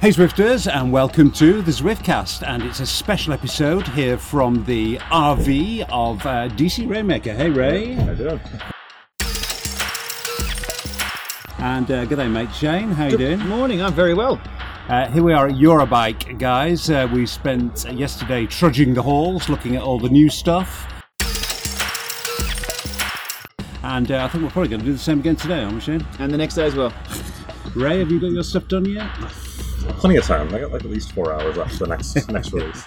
Hey Zwifters, and welcome to the Zwiftcast, and it's a special episode here from the RV of uh, DC Rainmaker. Hey Ray. How you doing? And uh, good day, mate Shane. How you doing? Good morning, I'm very well. Uh, here we are at Eurobike, guys. Uh, we spent yesterday trudging the halls, looking at all the new stuff. And uh, I think we're probably going to do the same again today, aren't we, Shane? And the next day as well. Ray, have you got your stuff done yet? Plenty of time. I got like at least four hours left for the next next release.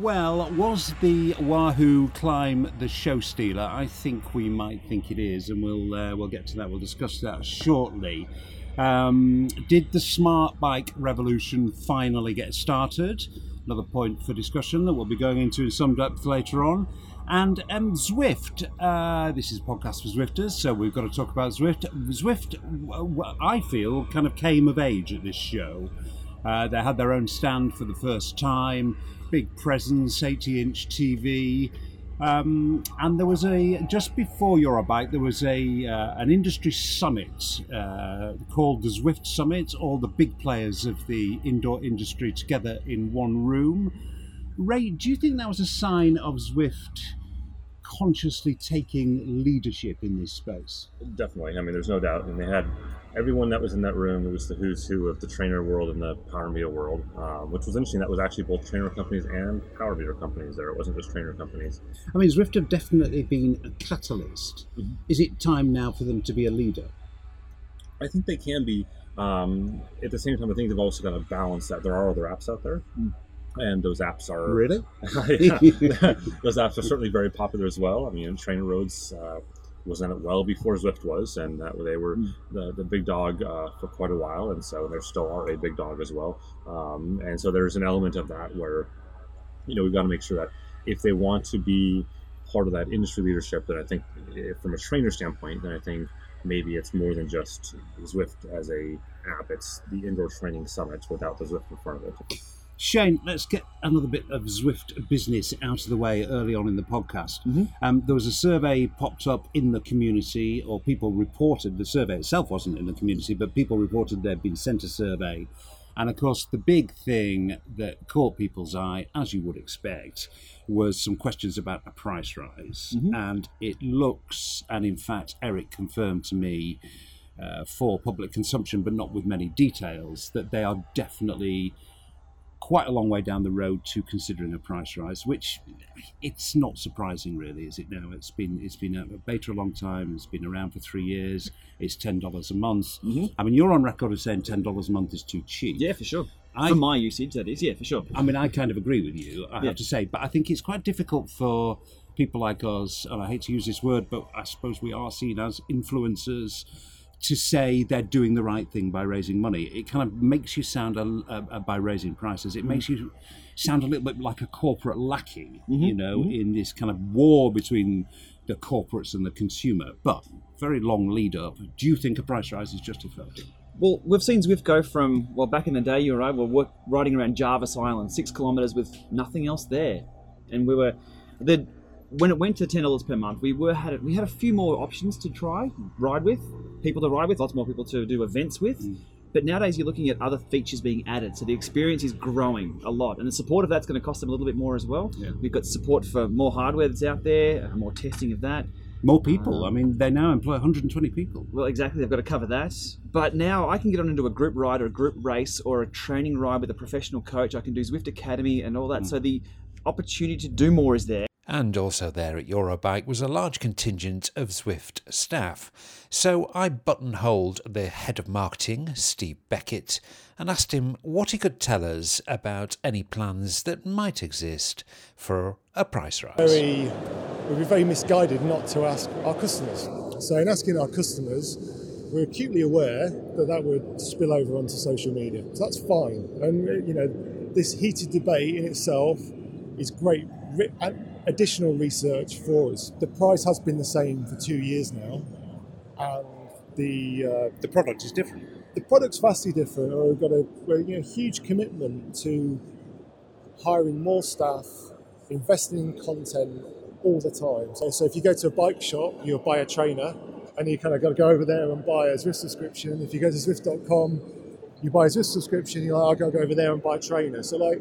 Well, was the Wahoo climb the show stealer? I think we might think it is, and we'll uh, we'll get to that. We'll discuss that shortly. Um, did the smart bike revolution finally get started? Another point for discussion that we'll be going into in some depth later on. And um, Zwift, uh, this is a podcast for Zwifters, so we've got to talk about Zwift. Zwift, I feel, kind of came of age at this show. Uh, they had their own stand for the first time, big presence, 80 inch TV. Um, and there was a just before Eurobike, there was a uh, an industry summit uh, called the Zwift Summit. All the big players of the indoor industry together in one room. Ray, do you think that was a sign of Zwift consciously taking leadership in this space? Definitely. I mean, there's no doubt. And they had everyone that was in that room. It was the who's who of the trainer world and the power meter world, um, which was interesting. That was actually both trainer companies and power meter companies there. It wasn't just trainer companies. I mean, Zwift have definitely been a catalyst. Mhm. Is it time now for them to be a leader? I think they can be. Um, at the same time, I think they've also got to balance that there are other apps out there. And those apps are Really? Those apps are certainly very popular as well. I mean, Trainer Roads uh, was in it well before Zwift was, and that they were Mm. the, the big dog uh, for quite a while, and so they still are a big dog as well. Um, and so there's an element of that where, you know, we've got to make sure that if they want to be part of that industry leadership, that I think if, from a trainer standpoint, then I think maybe it's more than just Zwift as a app. It's the indoor training summit without the Zwift in front of it. Shane, let's get another bit of Zwift business out of the way early on in the podcast. Mhm. Um, there was a survey popped up in the community, or people reported the survey itself wasn't in the community, but people reported they'd been sent a survey. And of course, the big thing that caught people's eye, as you would expect, was some questions about a price rise. Mhm. And it looks, and in fact, Eric confirmed to me uh, for public consumption, but not with many details, that they are definitely quite a long way down the road to considering a price rise, which it's not surprising really, is it now? It's been it's been a beta a long time, it's been around for three years, it's ten dollars a month. Mhm. I mean you're on record as saying ten dollars a month is too cheap. Yeah, for sure. I- for my usage, that is. Yeah, for sure. I mean, I kind of agree with you, I Yeah. have to say, but I think it's quite difficult for people like us, and I hate to use this word, but I suppose we are seen as influencers, to say they're doing the right thing by raising money. It kind of makes you sound, a, a, a- by raising prices, it hmm. makes you sound a little bit like a corporate lackey, mm-hmm. you know, mm-hmm. in this kind of war between the corporates and the consumer. But very long lead up. Do you think a price rise is justified? Well, we've seen Zwift go from, well, back in the day, you and I were work, riding around Jarvis Island, six kilometres with nothing else there. And we were, the, when it went to $10 per month, we were had a, we had a few more options to try, ride with, people to ride with, lots more people to do events with. Mm. But nowadays, you're looking at other features being added, so the experience is growing a lot, and the support of that's going to cost them a little bit more as well. Yeah. We've got support for more hardware that's out there, uh, more testing of that. More people. Uh, I mean, they now employ 120 people. Well, exactly. They've got to cover that. But now I can get on into a group ride or a group race or a training ride with a professional coach. I can do Zwift Academy and all that. Mm. So the opportunity to do more is there. And also there at Eurobike was a large contingent of Zwift staff. So I buttonholed the head of marketing, Steve Beckett, and asked him what he could tell us about any plans that might exist for a price rise. very, we'd be very misguided not to ask our customers. So, in asking our customers, we're acutely aware that that would spill over onto social media. So that's fine. And you know, this heated debate in itself is great additional research for us. The price has been the same for two years now, and the uh, The product is different. the product's vastly different. We've got a, we're, you know, huge commitment to hiring more staff, investing in content, all the time. So, so if you go to a bike shop, you'll buy a trainer, and you kind of got to go over there and buy a Zwift subscription. If you go to Zwift.com, you buy a Zwift subscription, you're like, I'll go over there and buy a trainer. So like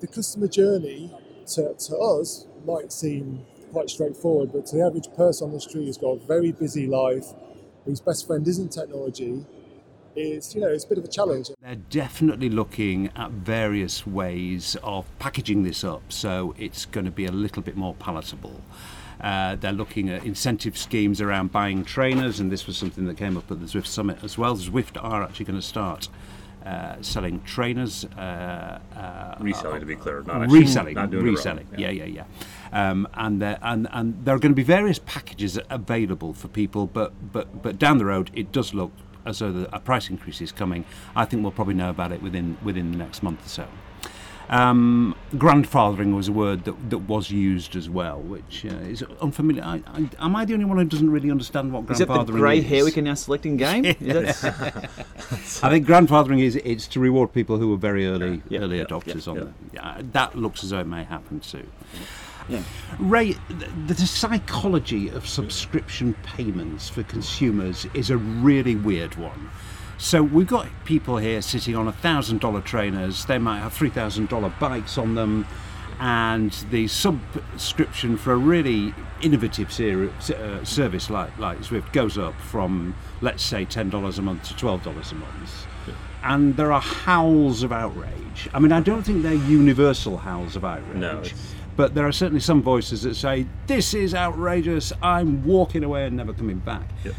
the customer journey to, to us might seem quite straightforward, but to the average person on the street who's got a very busy life, whose best friend isn't technology, it's you know it's a bit of a challenge. They're definitely looking at various ways of packaging this up so it's going to be a little bit more palatable. Uh, they're looking at incentive schemes around buying trainers, and this was something that came up at the Zwift Summit as well. Zwift are actually going to start uh, selling trainers. Uh, uh, reselling, to be clear, not actually, reselling, not reselling. Yeah, yeah, yeah. Um, and there, and and there are going to be various packages available for people, but but but down the road, it does look as though the, a price increase is coming. I think we'll probably know about it within within the next month or so. Um, grandfathering was a word that, that was used as well, which uh, is unfamiliar. I, I, am I the only one who doesn't really understand what Is that grandfathering the grey hair we can now select in game? I think grandfathering is it's to reward people who were very early Yeah, early yeah, adopters yeah, on yeah. the yeah, that looks as though it may happen soon. Yeah. Ray, the, the psychology of subscription payments for consumers is a really weird one. So we've got people here sitting on thousand dollar trainers. They might have three thousand dollar bikes on them, and the subscription for a really innovative seri- uh, service like like Zwift goes up from let's say ten dollars a month to twelve dollars a month. And there are howls of outrage. I mean, I don't think they're universal howls of outrage. No, But there are certainly some voices that say, This is outrageous, I'm walking away and never coming back. Yep.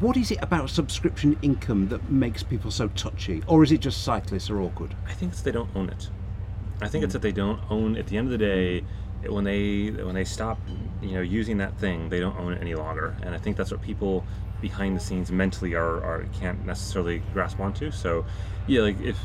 What is it about subscription income that makes people so touchy? Or is it just cyclists are awkward? I think it's they don't own it. I think it's mm. that they don't own. At the end of the day, when they when they stop, you know, using that thing, they don't own it any longer. And I think that's what people behind the scenes mentally are, are can't necessarily grasp onto. So, yeah, like if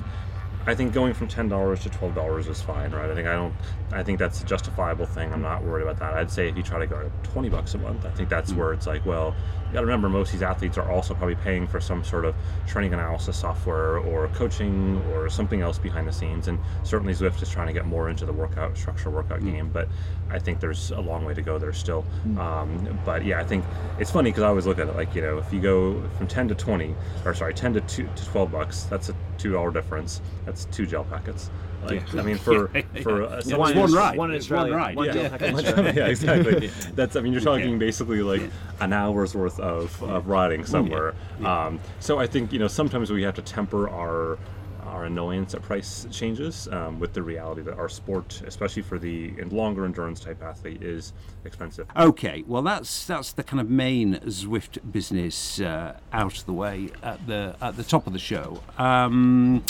I think going from ten dollars to twelve dollars is fine, right? I think I don't. I think that's a justifiable thing. I'm not worried about that. I'd say if you try to go to twenty bucks a month, I think that's hmm. where it's like, well, you got to remember most of these athletes are also probably paying for some sort of training analysis software or coaching or something else behind the scenes. And certainly Zwift is trying to get more into the workout structure workout hmm. game, but I think there's a long way to go there still. Hmm. Um, but yeah, I think it's funny because I always look at it like you know if you go from ten to twenty, or sorry, ten to two to twelve bucks, that's a two dollar difference. That's two gel packets. Like, I mean, for Yeah. for a, It's one, one in- ride. One in It's one ride, One yeah. gel pack in Australia. yeah, exactly. That's I mean, you're talking basically like an hour's worth of, of riding somewhere. Um, so I think you know sometimes we have to temper our our annoyance at price changes um, with the reality that our sport, especially for the longer endurance type athlete, is expensive. Okay, well that's that's the kind of main Zwift business uh, out of the way at the at the top of the show. Um,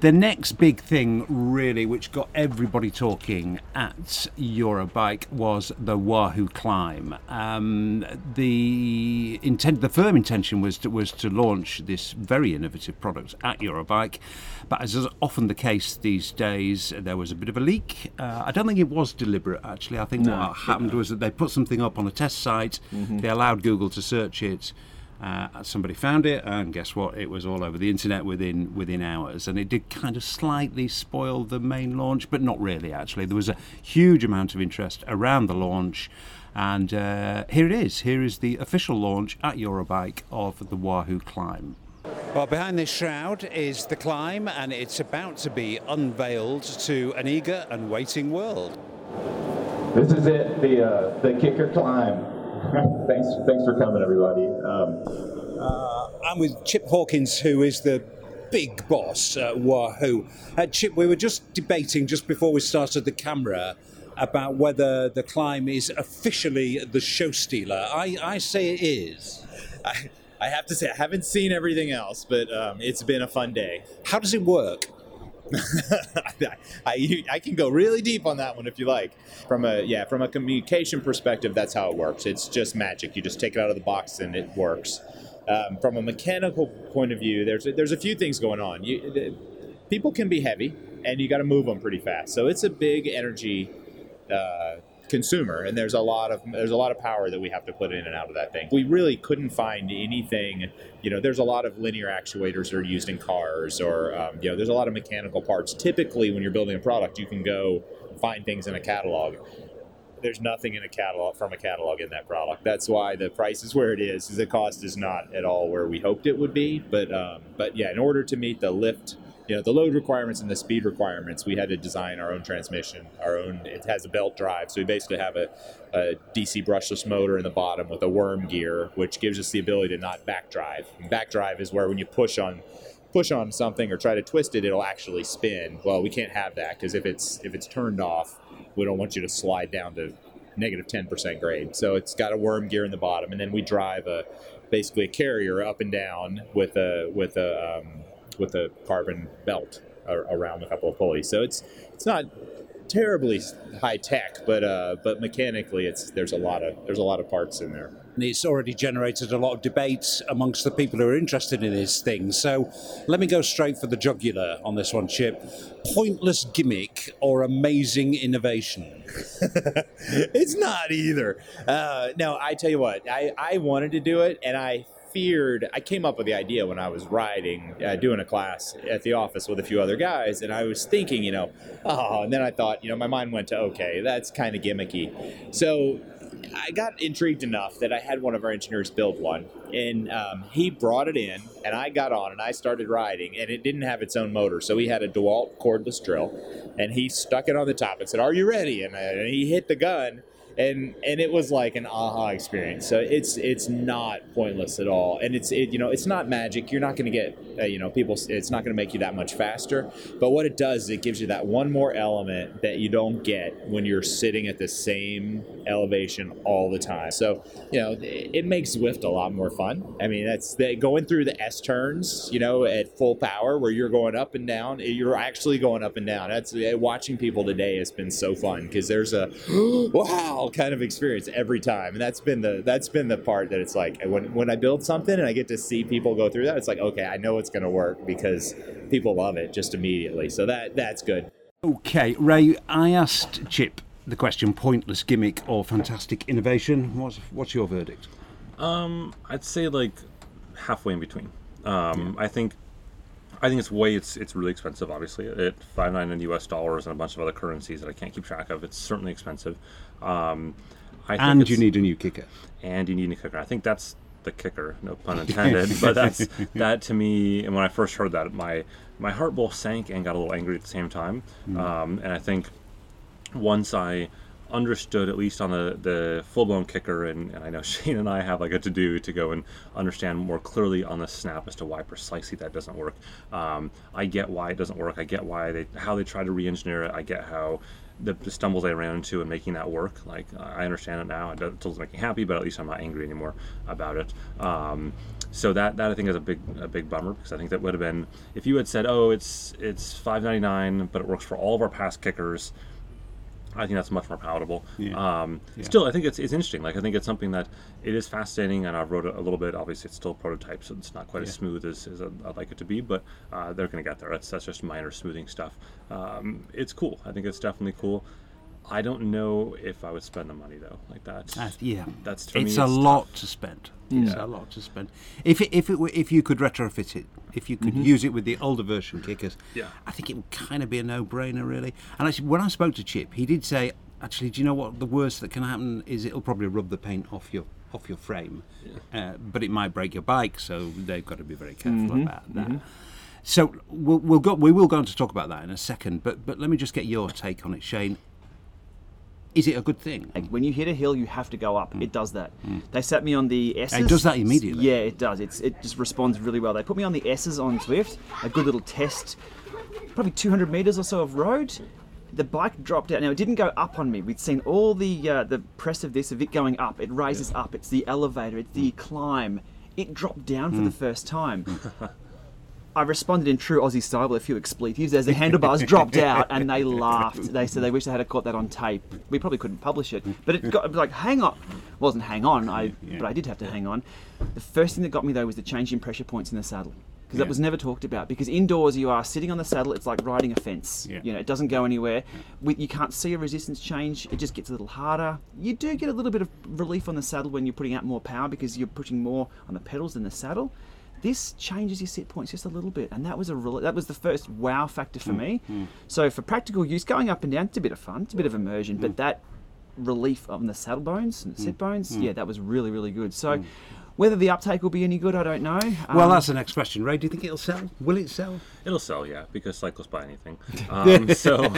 the next big thing, really, which got everybody talking at Eurobike, was the Wahoo climb. Um, the intent, the firm intention was to, was to launch this very innovative product at Eurobike, but as is often the case these days, there was a bit of a leak. Uh, I don't think it was deliberate, actually. I think what happened was that they put something up on a test site. They allowed Google to search it. Uh, somebody found it, and guess what? It was all over the internet within within hours, and it did kind of slightly spoil the main launch, but not really. Actually, there was a huge amount of interest around the launch, and uh, here it is. Here is the official launch at Eurobike of the Wahoo Climb. Well, behind this shroud is the climb, and it's about to be unveiled to an eager and waiting world. This is it, the uh, the kicker climb. thanks, thanks for coming, everybody. Um, I'm with Chip Hawkins, who is the big boss at Wahoo. Uh, Chip, we were just debating just before we started the camera about whether the climb is officially the show stealer. I, I say it is. I, I have to say, I haven't seen everything else, but um, it's been a fun day. How does it work? I, I can go really deep on that one if you like. From a yeah, from a communication perspective, that's how it works. It's just magic. You just take it out of the box and it works. Um, from a mechanical point of view, there's there's a few things going on. You, the, people can be heavy, and you got to move them pretty fast. So it's a big energy uh, consumer, and there's a lot of there's a lot of power that we have to put in and out of that thing. We really couldn't find anything. You know, there's a lot of linear actuators that are used in cars, or um, you know, there's a lot of mechanical parts. Typically, when you're building a product, you can go find things in a catalog. There's nothing in a catalog from a catalog in that product. That's why the price is where it is. Is the cost is not at all where we hoped it would be. But um, but yeah, in order to meet the lift, you know, the load requirements and the speed requirements, we had to design our own transmission. Our own. It has a belt drive, so we basically have a, a DC brushless motor in the bottom with a worm gear, which gives us the ability to not back drive. And back drive is where when you push on push on something or try to twist it, it'll actually spin. Well, we can't have that because if it's if it's turned off, we don't want you to slide down to negative 10% grade. So it's got a worm gear in the bottom, and then we drive a basically a carrier up and down with a with a um, with a carbon belt around a couple of pulleys. So it's it's not terribly high tech, but uh, but mechanically, it's there's a lot of there's a lot of parts in there. And it's already generated a lot of debates amongst the people who are interested in this thing. So let me go straight for the jugular on this one, Chip. Pointless gimmick or amazing innovation? it's not either. Uh, no, I tell you what, I, I wanted to do it, and I feared. I came up with the idea when I was riding, uh, doing a class at the office with a few other guys, and I was thinking, you know, oh, and then I thought, you know, my mind went to, okay, that's kind of gimmicky. So I got intrigued enough that I had one of our engineers build one, and um, he brought it in, and I got on and I started riding, and it didn't have its own motor, so he had a DeWalt cordless drill, and he stuck it on the top and said, "Are you ready?" And, I, and he hit the gun. And, and it was like an aha experience. So it's it's not pointless at all, and it's it, you know it's not magic. You're not going to get uh, you know people. It's not going to make you that much faster. But what it does is it gives you that one more element that you don't get when you're sitting at the same elevation all the time. So you know it, makes Zwift a lot more fun. I mean that's the, going through the S turns, you know, at full power where you're going up and down. You're actually going up and down. That's uh, watching people today has been so fun because there's a wow kind of experience every time, and that's been the that's been the part that it's like when when I build something and I get to see people go through that, it's like okay, I know it's going to work because people love it just immediately. So that that's good. Okay, Ray, I asked Chip the question pointless gimmick or fantastic innovation. What's, what's your verdict? Um, I'd say like halfway in between. Um, I think, I think it's way it's it's really expensive. Obviously, at five nine in U.S. dollars and a bunch of other currencies that I can't keep track of, it's certainly expensive. Um, I think And you need a new kicker. and you need a new kicker. I think that's the kicker, no pun intended. but that's that to me. And when I first heard that, my my heart both sank and got a little angry at the same time. Um, and I think once I understood, at least on the, the full blown kicker, and, and I know Shane and I have like a to do to go and understand more clearly on the snap as to why precisely that doesn't work. Um, I get why it doesn't work. I get why they how they try to re-engineer it. I get how the, the stumbles I ran into in making that work. Like I understand it now. It doesn't make me happy, but at least I'm not angry anymore about it. Um, so that that I think is a big a big bummer because I think that would have been if you had said, oh, it's it's 5.99, but it works for all of our past kickers. I think that's much more palatable. Yeah. Um, Still, I think it's, it's interesting. Like I think it's something that it is fascinating, and I've wrote it a little bit. Obviously, it's still a prototype, so it's not quite as smooth as, as I'd like it to be. But uh, they're going to get there. That's that's just minor smoothing stuff. Um, it's cool. I think it's definitely cool. I don't know if I would spend the money though, like that. That's, yeah, That's it's me, a it's lot tough. to spend. It's a lot to spend. If it, if it were, if you could retrofit it, if you could mm-hmm. use it with the older version kickers, Yeah. I think it would kind of be a no-brainer, really. And actually, when I spoke to Chip, he did say, actually, do you know what the worst that can happen is it'll probably rub the paint off your off your frame, uh, but it might break your bike, so they've got to be very careful mm-hmm. about that. Mm-hmm. So we'll, we'll go. We will go on to talk about that in a second. But but let me just get your take on it, Shane. Is it a good thing? Like when you hit a hill, you have to go up. It does that. They sat me on the S's. Mm. does that immediately? Yeah, it does. It's it just responds really well. They put me on the S's on Zwift, a good little test, probably 200 meters or so of road. The bike dropped out. Now it didn't go up on me. We'd seen all the uh, the press of this of it going up. It raises up. It's the elevator. It's the climb. It dropped down for the first time. I responded in true Aussie style with a few expletives as the handlebars dropped out and they laughed. They said they wish they had caught that on tape. We probably couldn't publish it, but it got like hang on. wasn't hang on, I but I did have to hang on. The first thing that got me though was the change in pressure points in the saddle. Because that was never talked about. Because indoors you are sitting on the saddle, it's like riding a fence. Yeah. You know, it doesn't go anywhere. We, you can't see a resistance change. It just gets a little harder. You do get a little bit of relief on the saddle when you're putting out more power because you're pushing more on the pedals than the saddle this changes your sit points just a little bit, and that was a real, that was the first wow factor Mm, for me. So for practical use, going up and down, it's a bit of fun, it's a bit of immersion, Mm. but that relief on the saddle bones and the sit bones, yeah, that was really really good. So. Whether the uptake will be any good, I don't know. Well, Um, that's the next question, Ray. Do you think it'll sell? Will it sell? It'll sell, yeah, because cyclists buy anything. Um, so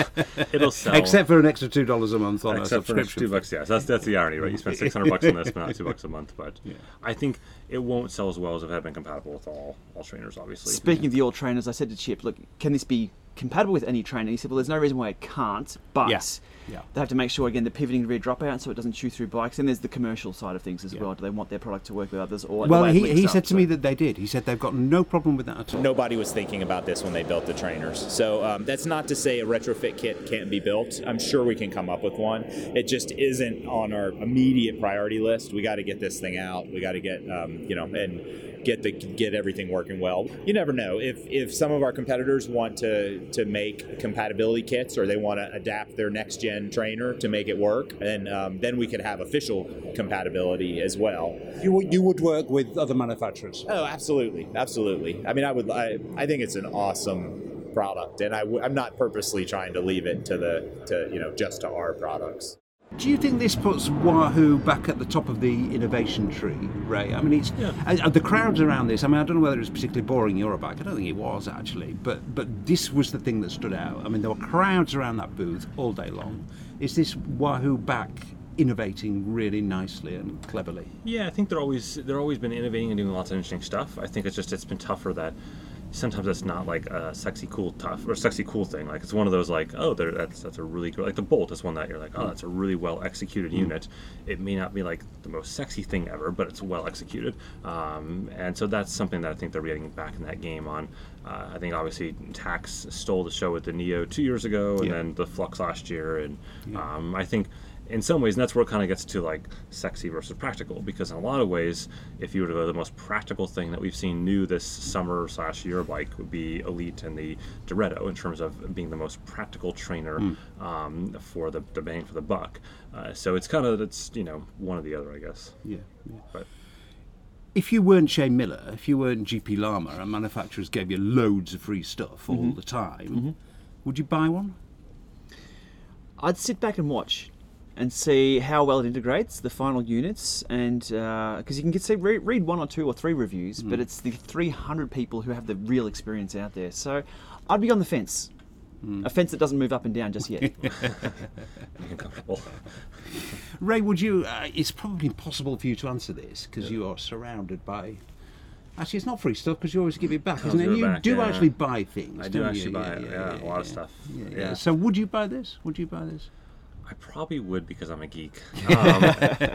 it'll sell. Except for an extra two dollars a month on a Except for subscription. extra two bucks, yeah. So that's that's the irony, right? You spend six hundred bucks on this, but not two bucks a month. But I think it won't sell as well as if it had been compatible with all all trainers, obviously. Speaking of the all trainers, I said to Chip, look, can this be compatible with any trainer? He said, well, there's no reason why it can't, but Yeah. Yeah. they have to make sure, again, the pivoting to rear dropout so it doesn't chew through bikes. And there's the commercial side of things as well. Do they want their product to work with others? or Well, he, he up? said to So- me that they did. He said they've got no problem with that at all. Nobody was thinking about this when they built the trainers. So um, that's not to say a retrofit kit can't be built. I'm sure we can come up with one. It just isn't on our immediate priority list. We got to get this thing out. We got to get um, you know and get the get everything working well. You never know if if some of our competitors want to to make compatibility kits or they want to adapt their next gen trainer to make it work, and um, then we could have official compatibility as well. You, would- you would work with other manufacturers. Oh, absolutely, absolutely. I mean, I would. I, I think it's an awesome product, and I w- I'm not purposely trying to leave it to the to you know just to our products. Do you think this puts Wahoo back at the top of the innovation tree, Ray? I mean, it's uh, uh, the crowds around this. I mean, I don't know whether it was particularly boring Eurobike. I don't think it was actually, but but this was the thing that stood out. I mean, there were crowds around that booth all day long. Is this Wahoo back innovating really nicely and cleverly? Yeah, I think they're always they're always been innovating and doing lots of interesting stuff. I think it's just it's been tougher that sometimes it's not like a sexy cool tough or sexy cool thing. Like it's one of those like oh that's that's a really good like the Bolt is one that you're like oh that's a really well executed unit. It may not be like the most sexy thing ever, but it's well executed. Um, and so that's something that I think they're getting back in that game on. Uh, I think obviously Tacx stole the show with the Neo two years ago, and Yeah. then the Flux last year, and um, I think in some ways, and that's where it kind of gets to like sexy versus practical. Because in a lot of ways, if you were to go, the most practical thing that we've seen new this summer slash Eurobike would be Elite and the Direto in terms of being the most practical trainer um, for the, the bang for the buck. Uh, so it's kind of it's you know one or the other, I guess. Yeah. yeah. But If you weren't Shane Miller, if you weren't GPLama, and manufacturers gave you loads of free stuff all the time, would you buy one? I'd sit back and watch and see how well it integrates the final units and uh, because you can get see read, read one or two or three reviews but hmm. it's the 300 people who have the real experience out there so i'd be on the fence hmm. a fence that doesn't move up and down just yet uncomfortable. Ray, would you? Uh, it's probably impossible for you to answer this because you are surrounded by. Actually, it's not free stuff because you always give it back, isn't it? it You back, do yeah. actually buy things. I do don't actually you? buy it, yeah, a lot of stuff. Yeah, yeah. Yeah. So, would you buy this? Would you buy this? I probably would because I'm a geek, um,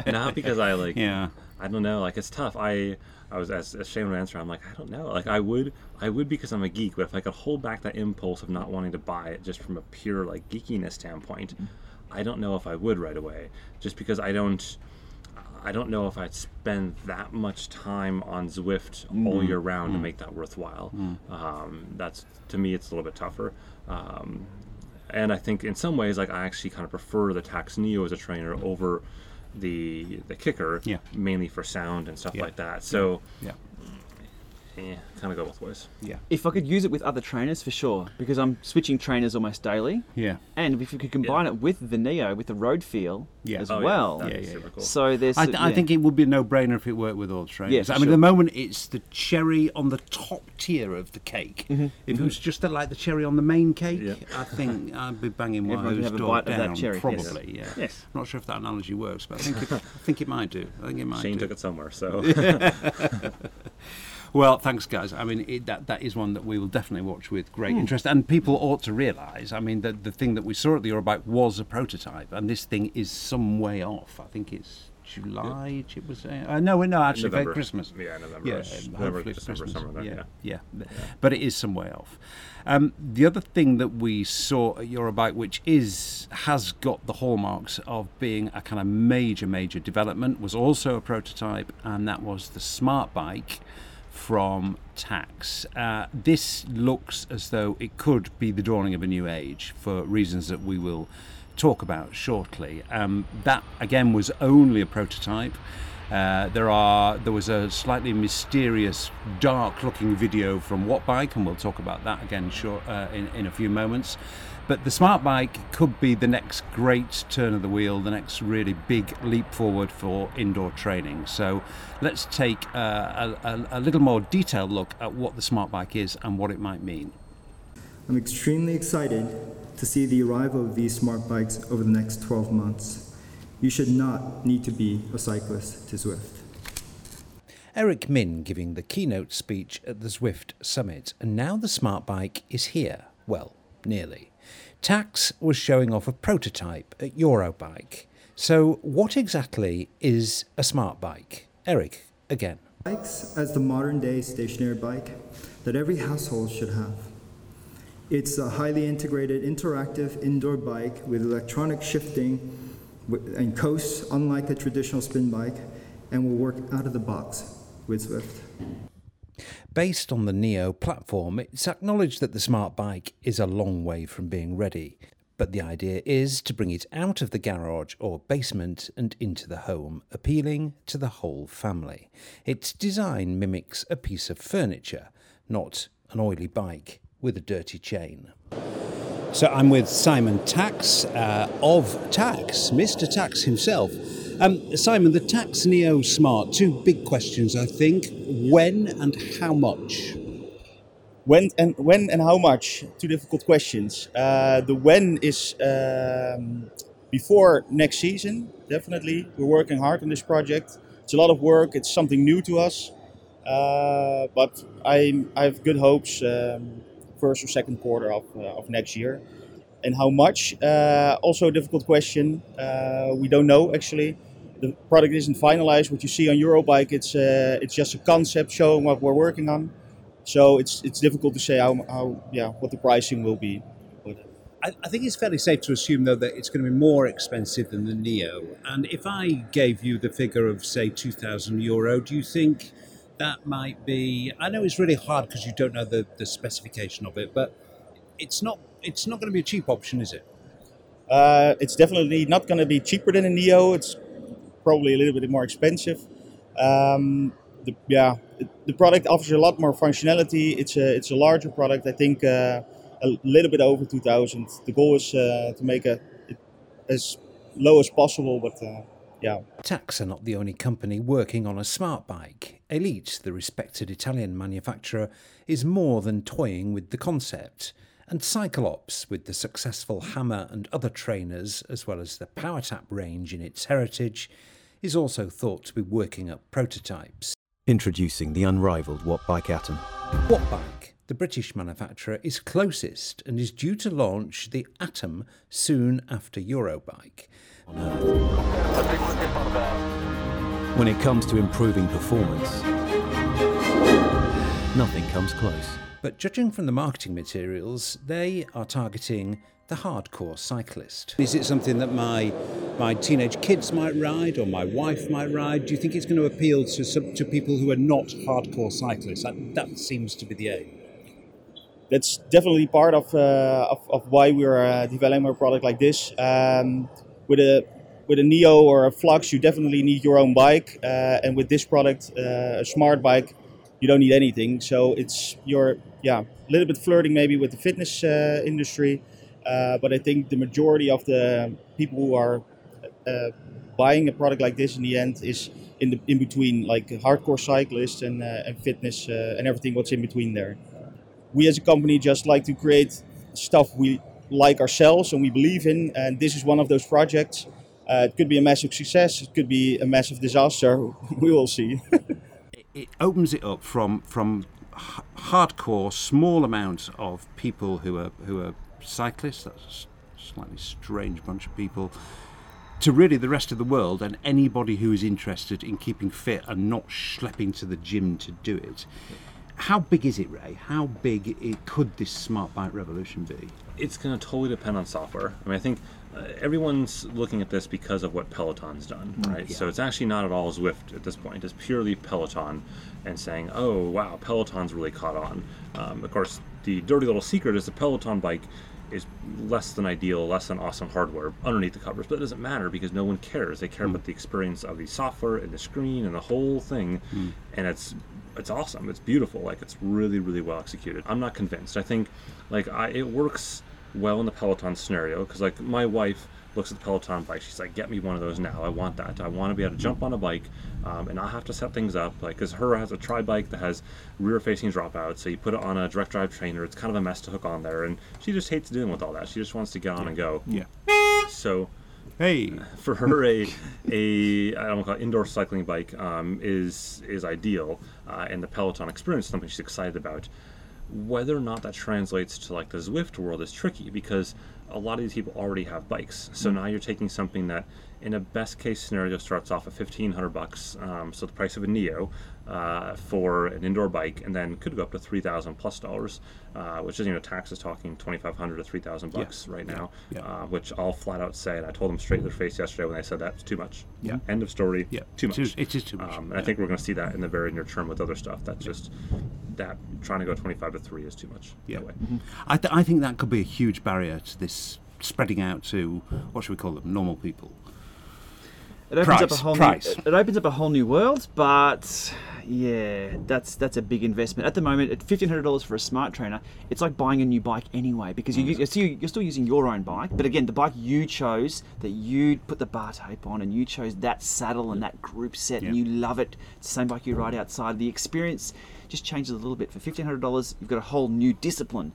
not because I like. Yeah. I don't know. Like it's tough. I I was as, as Shane would answer. I'm like I don't know. Like I would I would because I'm a geek. But if I could hold back that impulse of not wanting to buy it just from a pure like geekiness standpoint, I don't know if I would right away. Just because I don't. I don't know if I'd spend that much time on Zwift all year round to make that worthwhile. Um, that's to me, it's a little bit tougher. Um, and I think in some ways, like I actually kind of prefer the Tacx Neo as a trainer over the the kicker, Yeah. mainly for sound and stuff Yeah. like that. So, Yeah. Eh, kind of go both ways. Yeah. if i could use it with other trainers for sure because i'm switching trainers almost daily Yeah. and if you could combine it with the neo with the road feel Yeah. as Oh, yeah, well that'd be be Yeah, super cool. so there's I, th- I think it would be a no-brainer if it worked with all trainers. Yeah, for I mean, at the moment, it's the cherry on the top tier of the cake. Mm-hmm. If it was just the, like the cherry on the main cake, Yeah. I think I'd be banging Everyone could Wahoo's door of that down. cherry, yes. Probably, yeah. Yes. Not sure if that analogy works, but I think it, I think it might do. I think it might Shane do. took it somewhere, so Well, thanks, guys. I mean, it, that that is one that we will definitely watch with great Hmm. interest, and people ought to realise. I mean, that the thing that we saw at the Eurobike was a prototype, and this thing is some way off. I think it's July. It was uh, no, no, actually, November. Christmas. Yeah, November. Yeah, November, hopefully December, Christmas. there, yeah, yeah. yeah, but it is some way off. Um, the other thing that we saw at Eurobike, which is has got the hallmarks of being a kind of major, major development, was also a prototype, and that was the Smart Bike from Tacx. Uh, this looks as though it could be the dawning of a new age for reasons that we will talk about shortly. Um, that again was only a prototype. Uh, there are there was a slightly mysterious, dark-looking video from Wattbike, and we'll talk about that again short, uh, in, in a few moments. But the smart bike could be the next great turn of the wheel, the next really big leap forward for indoor training. So let's take uh, a, a, a little more detailed look at what the smart bike is and what it might mean. I'm extremely excited to see the arrival of these smart bikes over the next 12 months. You should not need to be a cyclist to Zwift. Eric Min giving the keynote speech at the Zwift Summit, and now the smart bike is here. Well, nearly. Tacx was showing off a prototype at Eurobike. So, what exactly is a smart bike? Eric, again. Bikes as the modern day stationary bike that every household should have. It's a highly integrated, interactive indoor bike with electronic shifting and coasts unlike a traditional spin bike and will work out of the box with Zwift. Based on the Neo platform, it's acknowledged that the smart bike is a long way from being ready, but the idea is to bring it out of the garage or basement and into the home, appealing to the whole family. Its design mimics a piece of furniture, not an oily bike with a dirty chain. So I'm with Simon Tacx uh, of Tacx, Mr. Tacx himself. Um, Simon, the Tacx Neo Smart, two big questions, I think. When and how much? When and when and how much? Two difficult questions. Uh, the when is um, before next season, definitely. We're working hard on this project. It's a lot of work. It's something new to us, uh, but I, I have good hopes. Um, first or second quarter of, uh, of next year. And how much? Uh, also a difficult question. Uh, we don't know actually the product isn't finalized. What you see on Eurobike, it's uh, it's just a concept showing what we're working on. So it's it's difficult to say how, how yeah what the pricing will be. I, I think it's fairly safe to assume though that it's going to be more expensive than the Neo. And if I gave you the figure of say two thousand euro, do you think that might be? I know it's really hard because you don't know the, the specification of it, but it's not it's not going to be a cheap option, is it? Uh, it's definitely not going to be cheaper than a Neo. It's probably a little bit more expensive. Um, the, yeah, the product offers a lot more functionality. It's a it's a larger product. I think uh, a little bit over 2,000. The goal is uh, to make it as low as possible, but uh, yeah. Tacx are not the only company working on a smart bike. Elite, the respected Italian manufacturer, is more than toying with the concept. And CycleOps, with the successful Hammer and other trainers, as well as the PowerTap range in its heritage, is also thought to be working up prototypes. Introducing the unrivaled Wattbike Atom. Wattbike, the British manufacturer, is closest and is due to launch the Atom soon after Eurobike. When it comes to improving performance, nothing comes close. But judging from the marketing materials, they are targeting the hardcore cyclist. Is it something that my my teenage kids might ride or my wife might ride? Do you think it's going to appeal to some, to people who are not hardcore cyclists? That, that seems to be the aim. That's definitely part of uh, of, of, why we're uh, developing a product like this. Um, with a with a Neo or a Flux, you definitely need your own bike, uh, and with this product, uh, a smart bike, you don't need anything. So it's you're yeah a little bit flirting maybe with the fitness uh, industry, uh, but I think the majority of the people who are uh, buying a product like this in the end is in the in between, like hardcore cyclists and uh, and fitness and everything what's in between there. We as a company just like to create stuff we like ourselves and we believe in, and this is one of those projects. Uh, it could be a massive success. It could be a massive disaster. we will see. it opens it up from from hardcore, small amount of people who are who are cyclists. That's a slightly strange bunch of people. To really the rest of the world and anybody who is interested in keeping fit and not schlepping to the gym to do it. how big is it, Ray? How big it, could this smart bike revolution be? It's going to totally depend on software. I mean, I think uh, everyone's looking at this because of what Peloton's done, right? So it's actually not at all Zwift at this point. It's purely Peloton and saying, oh, wow, Peloton's really caught on. Um, of course, the dirty little secret is the Peloton bike is less than ideal, less than awesome hardware underneath the covers, but it doesn't matter because no one cares. They care about the experience of the software and the screen and the whole thing, and it's it's awesome. It's beautiful. Like it's really really well executed. I'm not convinced. I think like I it works well in the Peloton scenario because like my wife looks at the Peloton bike. She's like, "Get me one of those now. I want that. I want to be able to jump on a bike um, and not have to set things up." Like, because her has a tri bike that has rear-facing dropouts, so you put it on a direct drive trainer. It's kind of a mess to hook on there, and she just hates dealing with all that. She just wants to get on and go. Yeah. So Hey, for her a a I don't call it indoor cycling bike um, is is ideal, uh, and the Peloton experience is something she's excited about. Whether or not that translates to like the Zwift world is tricky because a lot of these people already have bikes. So now you're taking something that, in a best case scenario, starts off at fifteen hundred bucks, um, so the price of a Neo, uh, for an indoor bike, and then could go up to three thousand plus dollars, uh, which is you know taxes talking twenty five hundred to three thousand bucks right now, Yeah. Uh, which I'll flat out say, and I told them straight in their face yesterday when they said that's too much. Yeah. End of story. Yeah. Too much. It is- it is too much. Um, and I think we're going to see that in the very near term with other stuff. That's just that trying to go twenty five to three is too much. Yeah. Way. I, th- I think that could be a huge barrier to this spreading out to what should we call them? Normal people. It opens up Price, a whole price. New, it opens up a whole new world, but yeah, that's that's a big investment. At the moment, at fifteen hundred dollars for a smart trainer, it's like buying a new bike anyway because you, mm. you're, still, you're still using your own bike. But again, the bike you chose, that you put the bar tape on, and you chose that saddle and mm. that group set, and you love it. It's the same bike you ride outside. The experience just changes a little bit. For fifteen hundred dollars, you've got a whole new discipline.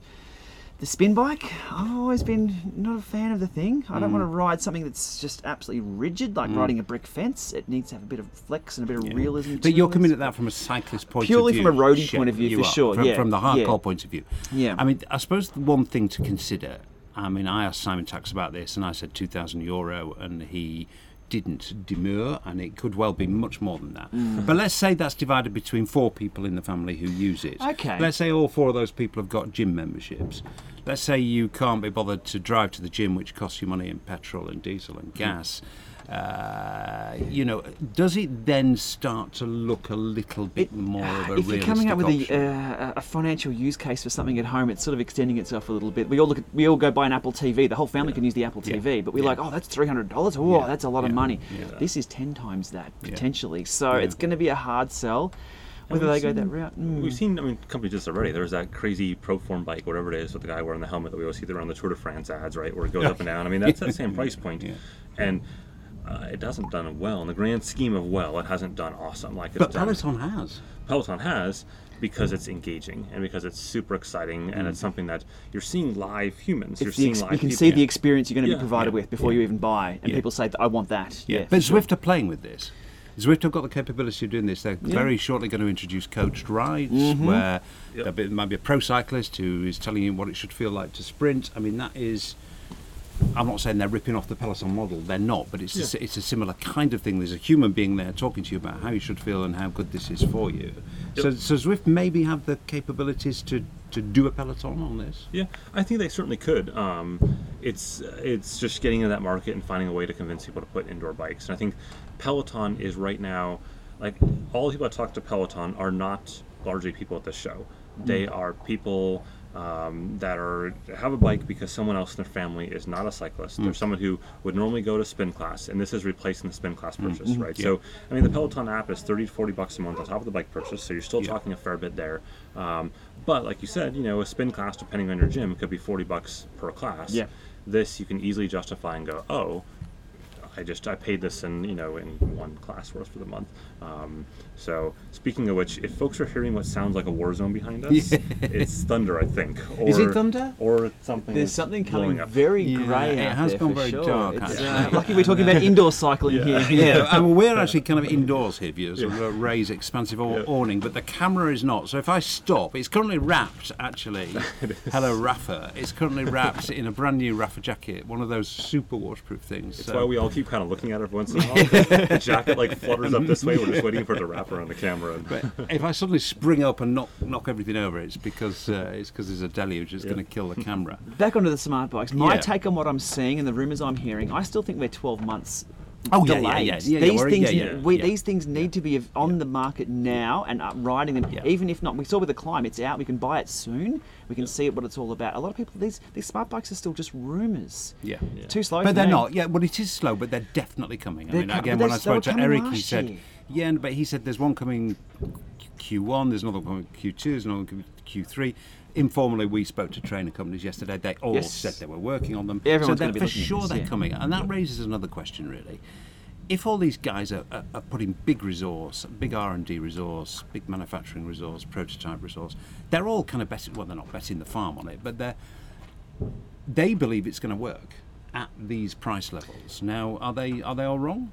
The spin bike, I've always been not a fan of the thing. I don't want to mm. ride something that's just absolutely rigid, like mm. riding a brick fence. It needs to have a bit of flex and a bit of realism. But to you're it. coming at that from a cyclist point Purely of view. Purely from a roadie point of view, you for are. sure, From, yeah, from the hardcore yeah. point of view. Yeah. I mean, I suppose the one thing to consider. I mean, I asked Simon Tacx about this, and I said 2,000 euro, and he didn't demur, and it could well be much more than that. Mm. But let's say that's divided between four people in the family who use it. Okay. Let's say all four of those people have got gym memberships. Let's say you can't be bothered to drive to the gym, which costs you money in petrol and diesel and gas. Uh, you know, does it then start to look a little bit more of a if you're coming up with a, uh, a financial use case for something at home, it's sort of extending itself a little bit. We all look at, we all go buy an Apple TV. The whole family can use the Apple TV, but we're like, oh, that's three hundred dollars. Oh, that's a lot of money. Yeah. This is ten times that Yeah. potentially. So it's going to be a hard sell. Whether they go that route, mm. We've seen, I mean, companies just already. There's that crazy Proform bike, whatever it is, with the guy wearing the helmet that we always see around the Tour de France ads, right, where it goes up and down. I mean, that's that same price point, and uh, it hasn't done well in the grand scheme of well. It hasn't done awesome like it's but done. Peloton has. Peloton has because it's engaging and because it's super exciting and it's something that you're seeing live humans. you're It's seeing ex- live you can people. see the experience you're going to Yeah, be provided yeah, with before yeah. you even buy, and Yeah. people say, "I want that." Yeah, but for sure. Zwift are playing with this. Zwift have got the capability of doing this. They're very shortly going to introduce coached rides, Mm-hmm. where Yep. there might be a pro cyclist who is telling you what it should feel like to sprint. I mean, that is. I'm not saying they're ripping off the Peloton model. They're not, but it's a, it's a similar kind of thing. There's a human being there talking to you about how you should feel and how good this is for you. So, so Zwift maybe have the capabilities to, to do a Peloton on this. Yeah, I think they certainly could. Um, it's it's just getting into that market and finding a way to convince people to put indoor bikes. And I think Peloton is right now, like all the people that talk to Peloton are not largely people at this show. They are people um, that are have a bike because someone else in their family is not a cyclist. They're someone who would normally go to spin class, and this is replacing the spin class purchase, right? So, I mean, the Peloton app is 30 to 40 bucks a month on top of the bike purchase, so you're still talking a fair bit there. Um, but like you said, you know, a spin class, depending on your gym, could be 40 bucks per class. Yeah. This you can easily justify and go, oh, I just I paid this in you know in one class worth for the month. Um, so speaking of which, if folks are hearing what sounds like a war zone behind us, it's thunder, I think. Or, Is it thunder? Or something. There's something coming up. very Yeah, grey It has there gone very sure. dark, uh, lucky we're talking about indoor cycling here. Yeah, I mean, we're actually kind of indoors here, viewers, yeah. Ray's expansive aw- awning, but the camera is not. So if I stop, it's currently wrapped, actually. Hello, Rapha. It's currently wrapped in a brand new Rapha jacket, one of those super waterproof things. That's so- why we all keep keep kind of looking at it every once in a while. the jacket like flutters up this way. We're just waiting for it to wrap around the camera. But if I suddenly spring up and knock knock everything over, it's because uh, it's because there's a deluge that's going to kill the camera. Back onto the smart bikes. My Yeah. take on what I'm seeing and the rumours I'm hearing, I still think we're 12 months. Oh, yeah, yeah, delayed. yeah, yeah, yeah, these things, we, these things need to be on the market now and riding them. Even if not, we saw with the climb, it's out. We can buy it soon. We can see what it's all about. A lot of people, these these smart bikes are still just rumours. Yeah. Too slow. But they're me. not. Yeah, well, it is slow, but they're definitely coming. I They're mean, co- again, when I they're- they were spoke to Eric, he said, year. yeah, but he said there's one coming Q1, there's another one coming Q2, there's another one coming Q3. Informally, we spoke to trainer companies yesterday. They all Yes. said they were working on them. Everyone's so they're- be for sure this, they're yeah. coming, and that raises another question, really. If all these guys are, are, are putting big resource, big R and D resource, big manufacturing resource, prototype resource, they're all kind of betting. Well, they're not betting the farm on it, but they're they believe it's going to work at these price levels. Now, are they are they all wrong?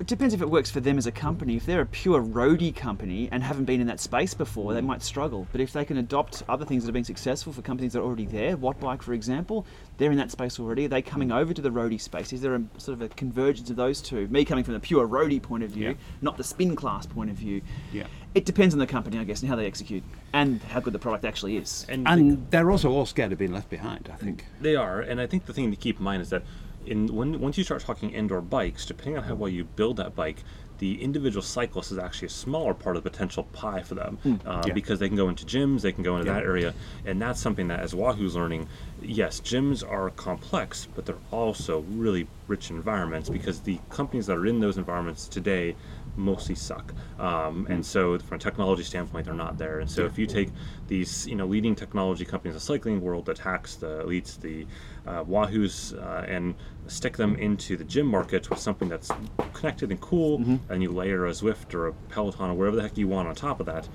It depends if it works for them as a company. If they're a pure roadie company and haven't been in that space before, they might struggle. But if they can adopt other things that have been successful for companies that are already there, Wattbike, for example, they're in that space already. Are they coming over to the roadie space? Is there a sort of a convergence of those two? Me coming from the pure roadie point of view, Yeah. not the spin class point of view. Yeah. It depends on the company, I guess, and how they execute and how good the product actually is. And, And they're also all scared of being left behind. I think. They are, and I think the thing to keep in mind is that in when once you start talking indoor bikes, depending on how well you build that bike, the individual cyclist is actually a smaller part of the potential pie for them uh, Yeah. because they can go into gyms, they can go into Yeah. that area, and that's something that as Wahoo's learning. Yes, gyms are complex, but they're also really rich environments because the companies that are in those environments today mostly suck. Um, and so, from a technology standpoint, they're not there. And so, if you take these, you know, leading technology companies in the cycling world, the Tacx, the Elites, the uh, Wahoos, uh, and stick them into the gym market with something that's connected and cool, and you layer a Zwift or a Peloton or wherever the heck you want on top of that.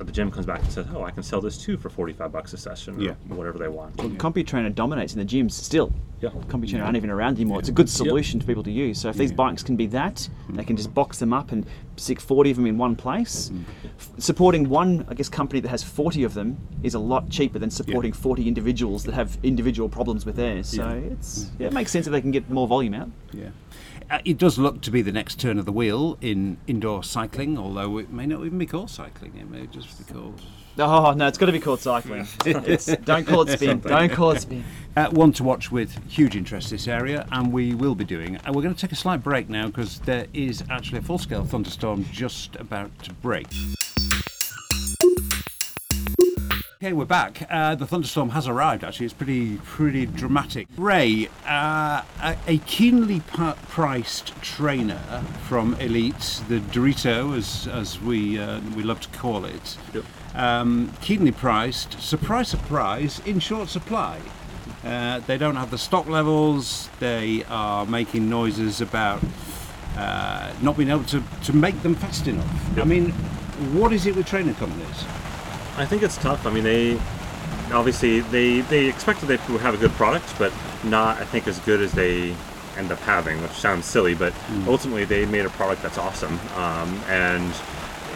uh, The gym comes back and says, "Oh, I can sell this too for forty-five bucks a session, or Yeah. whatever they want." CompuTrainer dominates in the gyms still. Yeah. CompuTrainer aren't even around anymore. It's a good solution for people to use. So if these bikes can be that, they can just box them up and stick 40 of them in one place. Mm. F- Supporting one, I guess, company that has 40 of them is a lot cheaper than supporting 40 individuals that have individual problems with theirs. So it's mm. yeah, it makes sense if they can get more volume out. Yeah. Uh, it does look to be the next turn of the wheel in indoor cycling, although it may not even be called cycling. It may just be called. Oh no, it's got to be called cycling. it's, don't call it spin. Don't call it spin. Uh, one to watch with huge interest this area, and we will be doing. And we're going to take a slight break now because there is actually a full-scale thunderstorm just about to break. Okay, we're back. Uh, the thunderstorm has arrived. Actually, it's pretty pretty dramatic. Ray, uh, a, a keenly priced trainer from Elite, the Dorito, as as we uh, we love to call it, um, keenly priced. Surprise, surprise! In short supply. Uh, they don't have the stock levels. They are making noises about uh, not being able to, to make them fast enough. I mean, what is it with training companies? I think it's tough. I mean, they obviously they they expected they would have a good product, but not I think as good as they end up having, which sounds silly, but ultimately they made a product that's awesome. Um, and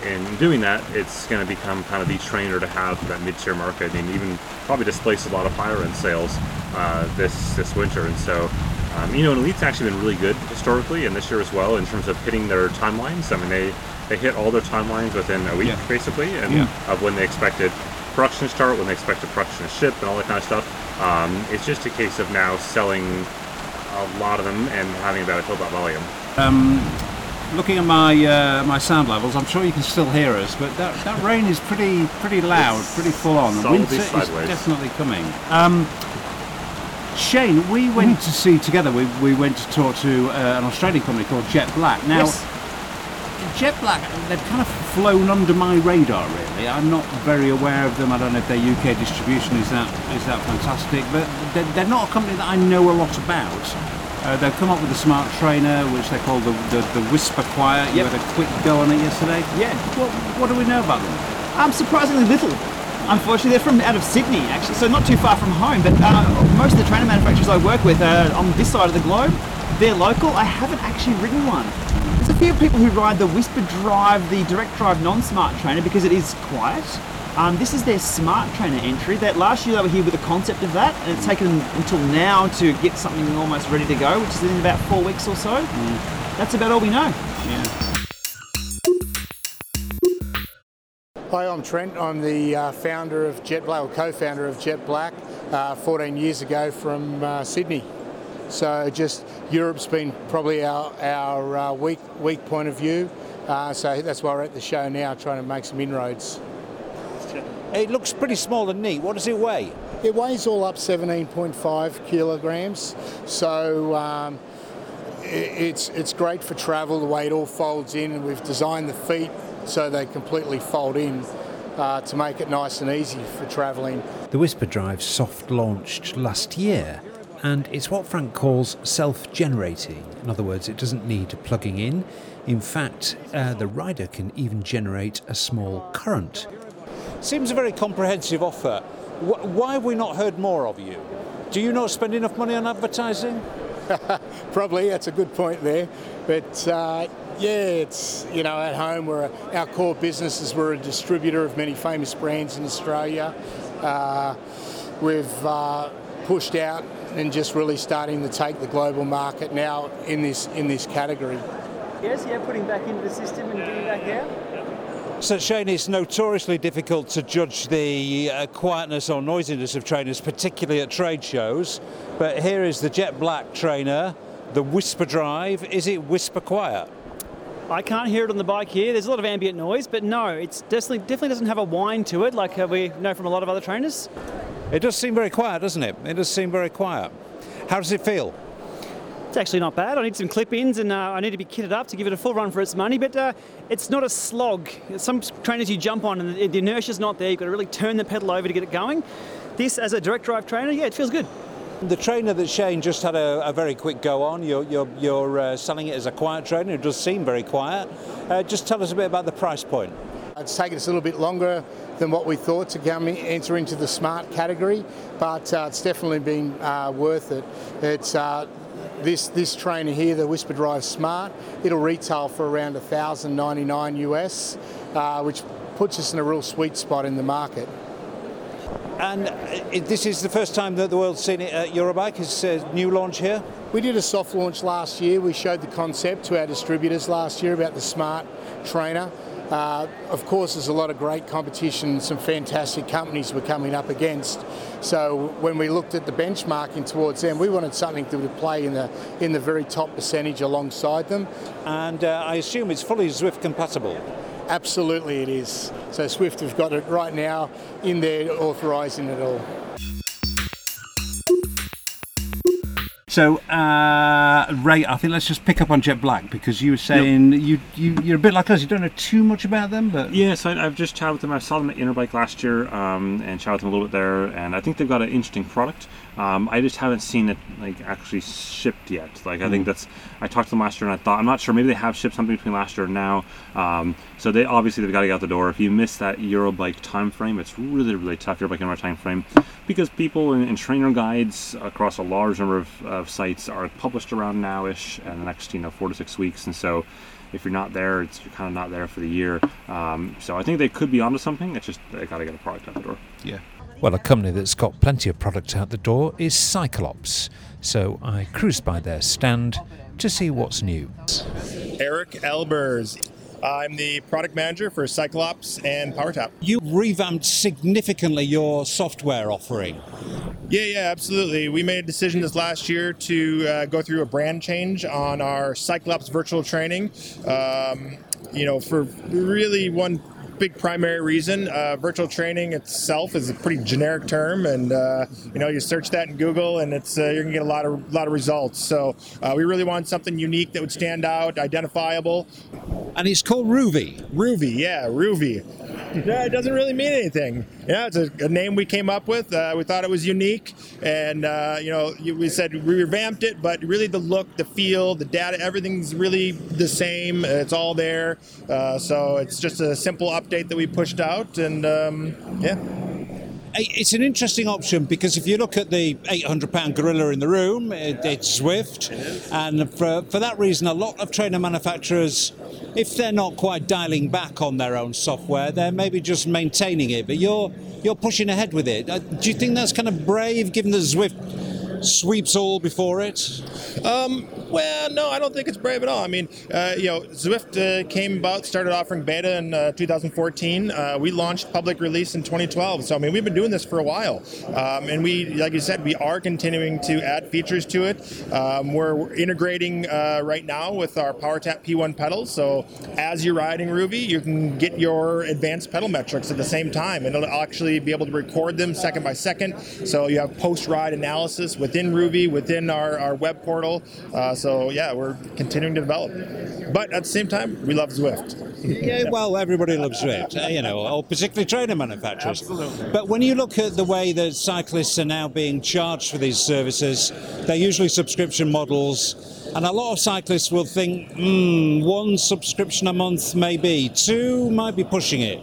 in doing that, it's going to become kind of the trainer to have for that mid-tier market, and even probably displace a lot of fire end sales uh, this this winter. And so. Um, you know, and Elite's actually been really good historically, and this year as well, in terms of hitting their timelines. I mean, they, they hit all their timelines within a week, Yeah. basically, and Yeah. of when they expected production to start, when they expected production to ship, and all that kind of stuff. Um, it's just a case of now selling a lot of them and having about a built up volume. Um, looking at my uh, my sound levels, I'm sure you can still hear us, but that, that rain is pretty pretty loud, It's pretty full on. solidly Winter is definitely coming. Um, Shane, we went to see together. We, we went to talk to uh, an Australian company called Jet Black. Now, Yes. Jet Black, they've kind of flown under my radar. Really, I'm not very aware of them. I don't know if their UK distribution is that is that fantastic, but they're, they're not a company that I know a lot about. Uh, they've come up with a smart trainer, which they call the the, the Whisper Quiet. You Yep. had a quick go on it yesterday. Yeah. What what do we know about them? Um, surprisingly little. Unfortunately, they're from out of Sydney, actually, so not too far from home. But uh, most of the trainer manufacturers I work with are on this side of the globe. They're local. I haven't actually ridden one. There's a few people who ride the Whisper Drive, the direct drive non-smart trainer, because it is quiet. Um, this is their smart trainer entry. That last year they were here with the concept of that, and it's taken until now to get something almost ready to go, which is in about four weeks or so. That's about all we know. Hi, I'm Trent. I'm the uh, founder of Jet Black, or co-founder of Jet Black, uh, 14 years ago from uh, Sydney. So just Europe's been probably our, our uh, weak weak point of view. Uh, so that's why we're at the show now, trying to make some inroads. It looks pretty small and neat. What does it weigh? It weighs all up 17.5 kilograms. So. Um, i- it's it's great for travel the way it all folds in, and we've designed the feet so they completely fold in uh, to make it nice and easy for travelling. The Whisper Drive soft launched last year, and it's what Frank calls self generating. In other words, it doesn't need plugging in. In fact, uh, the rider can even generate a small current. Seems a very comprehensive offer. Why have we not heard more of you? Do you not spend enough money on advertising? Probably that's a good point there, but uh, yeah, it's you know at home we're a, our core business is we're a distributor of many famous brands in Australia. Uh, we've uh, pushed out and just really starting to take the global market now in this in this category. Yes, yeah, putting back into the system and getting back out. So, Shane, it's notoriously difficult to judge the uh, quietness or noisiness of trainers, particularly at trade shows. But here is the Jet Black trainer, the Whisper Drive. Is it whisper quiet? I can't hear it on the bike here. There's a lot of ambient noise, but no, it's definitely definitely doesn't have a whine to it like uh, we know from a lot of other trainers. It does seem very quiet, doesn't it? It does seem very quiet. How does it feel? It's actually not bad. I need some clip-ins and uh, I need to be kitted up to give it a full run for its money. But uh, it's not a slog. Some trainers you jump on and the, the inertia's not there. You've got to really turn the pedal over to get it going. This, as a direct drive trainer, yeah, it feels good. The trainer that Shane just had a, a very quick go on, you're, you're, you're uh, selling it as a quiet trainer. It does seem very quiet. Uh, just tell us a bit about the price point. It's taken us a little bit longer than what we thought to come in, enter into the smart category, but uh, it's definitely been uh, worth it. It's uh, this this trainer here, the Whisper Drive Smart. It'll retail for around 1,099 US, uh, which puts us in a real sweet spot in the market. And uh, this is the first time that the world's seen it at Eurobike. It's a new launch here. We did a soft launch last year. We showed the concept to our distributors last year about the smart trainer. Uh, of course, there's a lot of great competition, some fantastic companies we're coming up against. So when we looked at the benchmarking towards them, we wanted something that would play in the in the very top percentage alongside them. And uh, I assume it's fully Zwift compatible. Absolutely, it is. So Zwift have got it right now in there, authorising it all. So, uh, Ray, I think let's just pick up on Jet Black because you were saying you, you you're a bit like us. You don't know too much about them, but Yeah, so I, I've just chatted with them. I saw them at Interbike last year um, and chatted with them a little bit there, and I think they've got an interesting product. Um, I just haven't seen it like actually shipped yet. Like I think Mm. that's I talked to them last year and I thought I'm not sure maybe they have shipped something between last year and now. Um, so they obviously they've got to get out the door. If you miss that Eurobike time frame, it's really really tough Eurobike Indoor time frame because people and, and trainer guides across a large number of, of sites are published around nowish and the next you know four to six weeks, and so if you're not there, it's you're kind of not there for the year. Um, so I think they could be onto something. It's just they got to get a product out the door. Yeah. Well, a company that's got plenty of product out the door is CycleOps. So I cruised by their stand to see what's new. Eric Elbers. I'm the product manager for CycleOps and PowerTap. you revamped significantly your software offering. Yeah, yeah, absolutely. We made a decision this last year to uh, go through a brand change on our CycleOps virtual training. Um, you know, for really one big primary reason. Uh, virtual training itself is a pretty generic term, and uh, you know, you search that in Google, and it's uh, you're gonna get a lot of lot of results. So uh, we really wanted something unique that would stand out, identifiable. And it's called Rouvy. Rouvy, yeah, Rouvy. Yeah, it doesn't really mean anything. Yeah, it's a, a name we came up with. Uh, we thought it was unique, and uh, you know, we said we revamped it, but really the look, the feel, the data, everything's really the same. It's all there. Uh, so it's just a simple update that we pushed out, and um, yeah. It's an interesting option because if you look at the 800 pound gorilla in the room, it, it's Zwift, and for, for that reason, a lot of trainer manufacturers, if they're not quite dialing back on their own software, they're maybe just maintaining it. But you're you're pushing ahead with it. Uh, do you think that's kind of brave, given that Zwift sweeps all before it? Um, well, no, I don't think it's brave at all. I mean, uh, you know, Zwift uh, came about, started offering beta in uh, 2014. Uh, we launched public release in 2012. So, I mean, we've been doing this for a while. Um, and we, like you said, we are continuing to add features to it. Um, we're integrating uh, right now with our PowerTap P1 pedals. So, as you're riding Rouvy, you can get your advanced pedal metrics at the same time. And it'll actually be able to record them second by second. So, you have post ride analysis within Rouvy, within our, our web portal. Uh, so yeah, we're continuing to develop. But at the same time, we love Zwift. yeah, well, everybody loves Zwift, uh, you know, or particularly trainer manufacturers. Absolutely. But when you look at the way that cyclists are now being charged for these services, they're usually subscription models. And a lot of cyclists will think, hmm, one subscription a month maybe, two might be pushing it.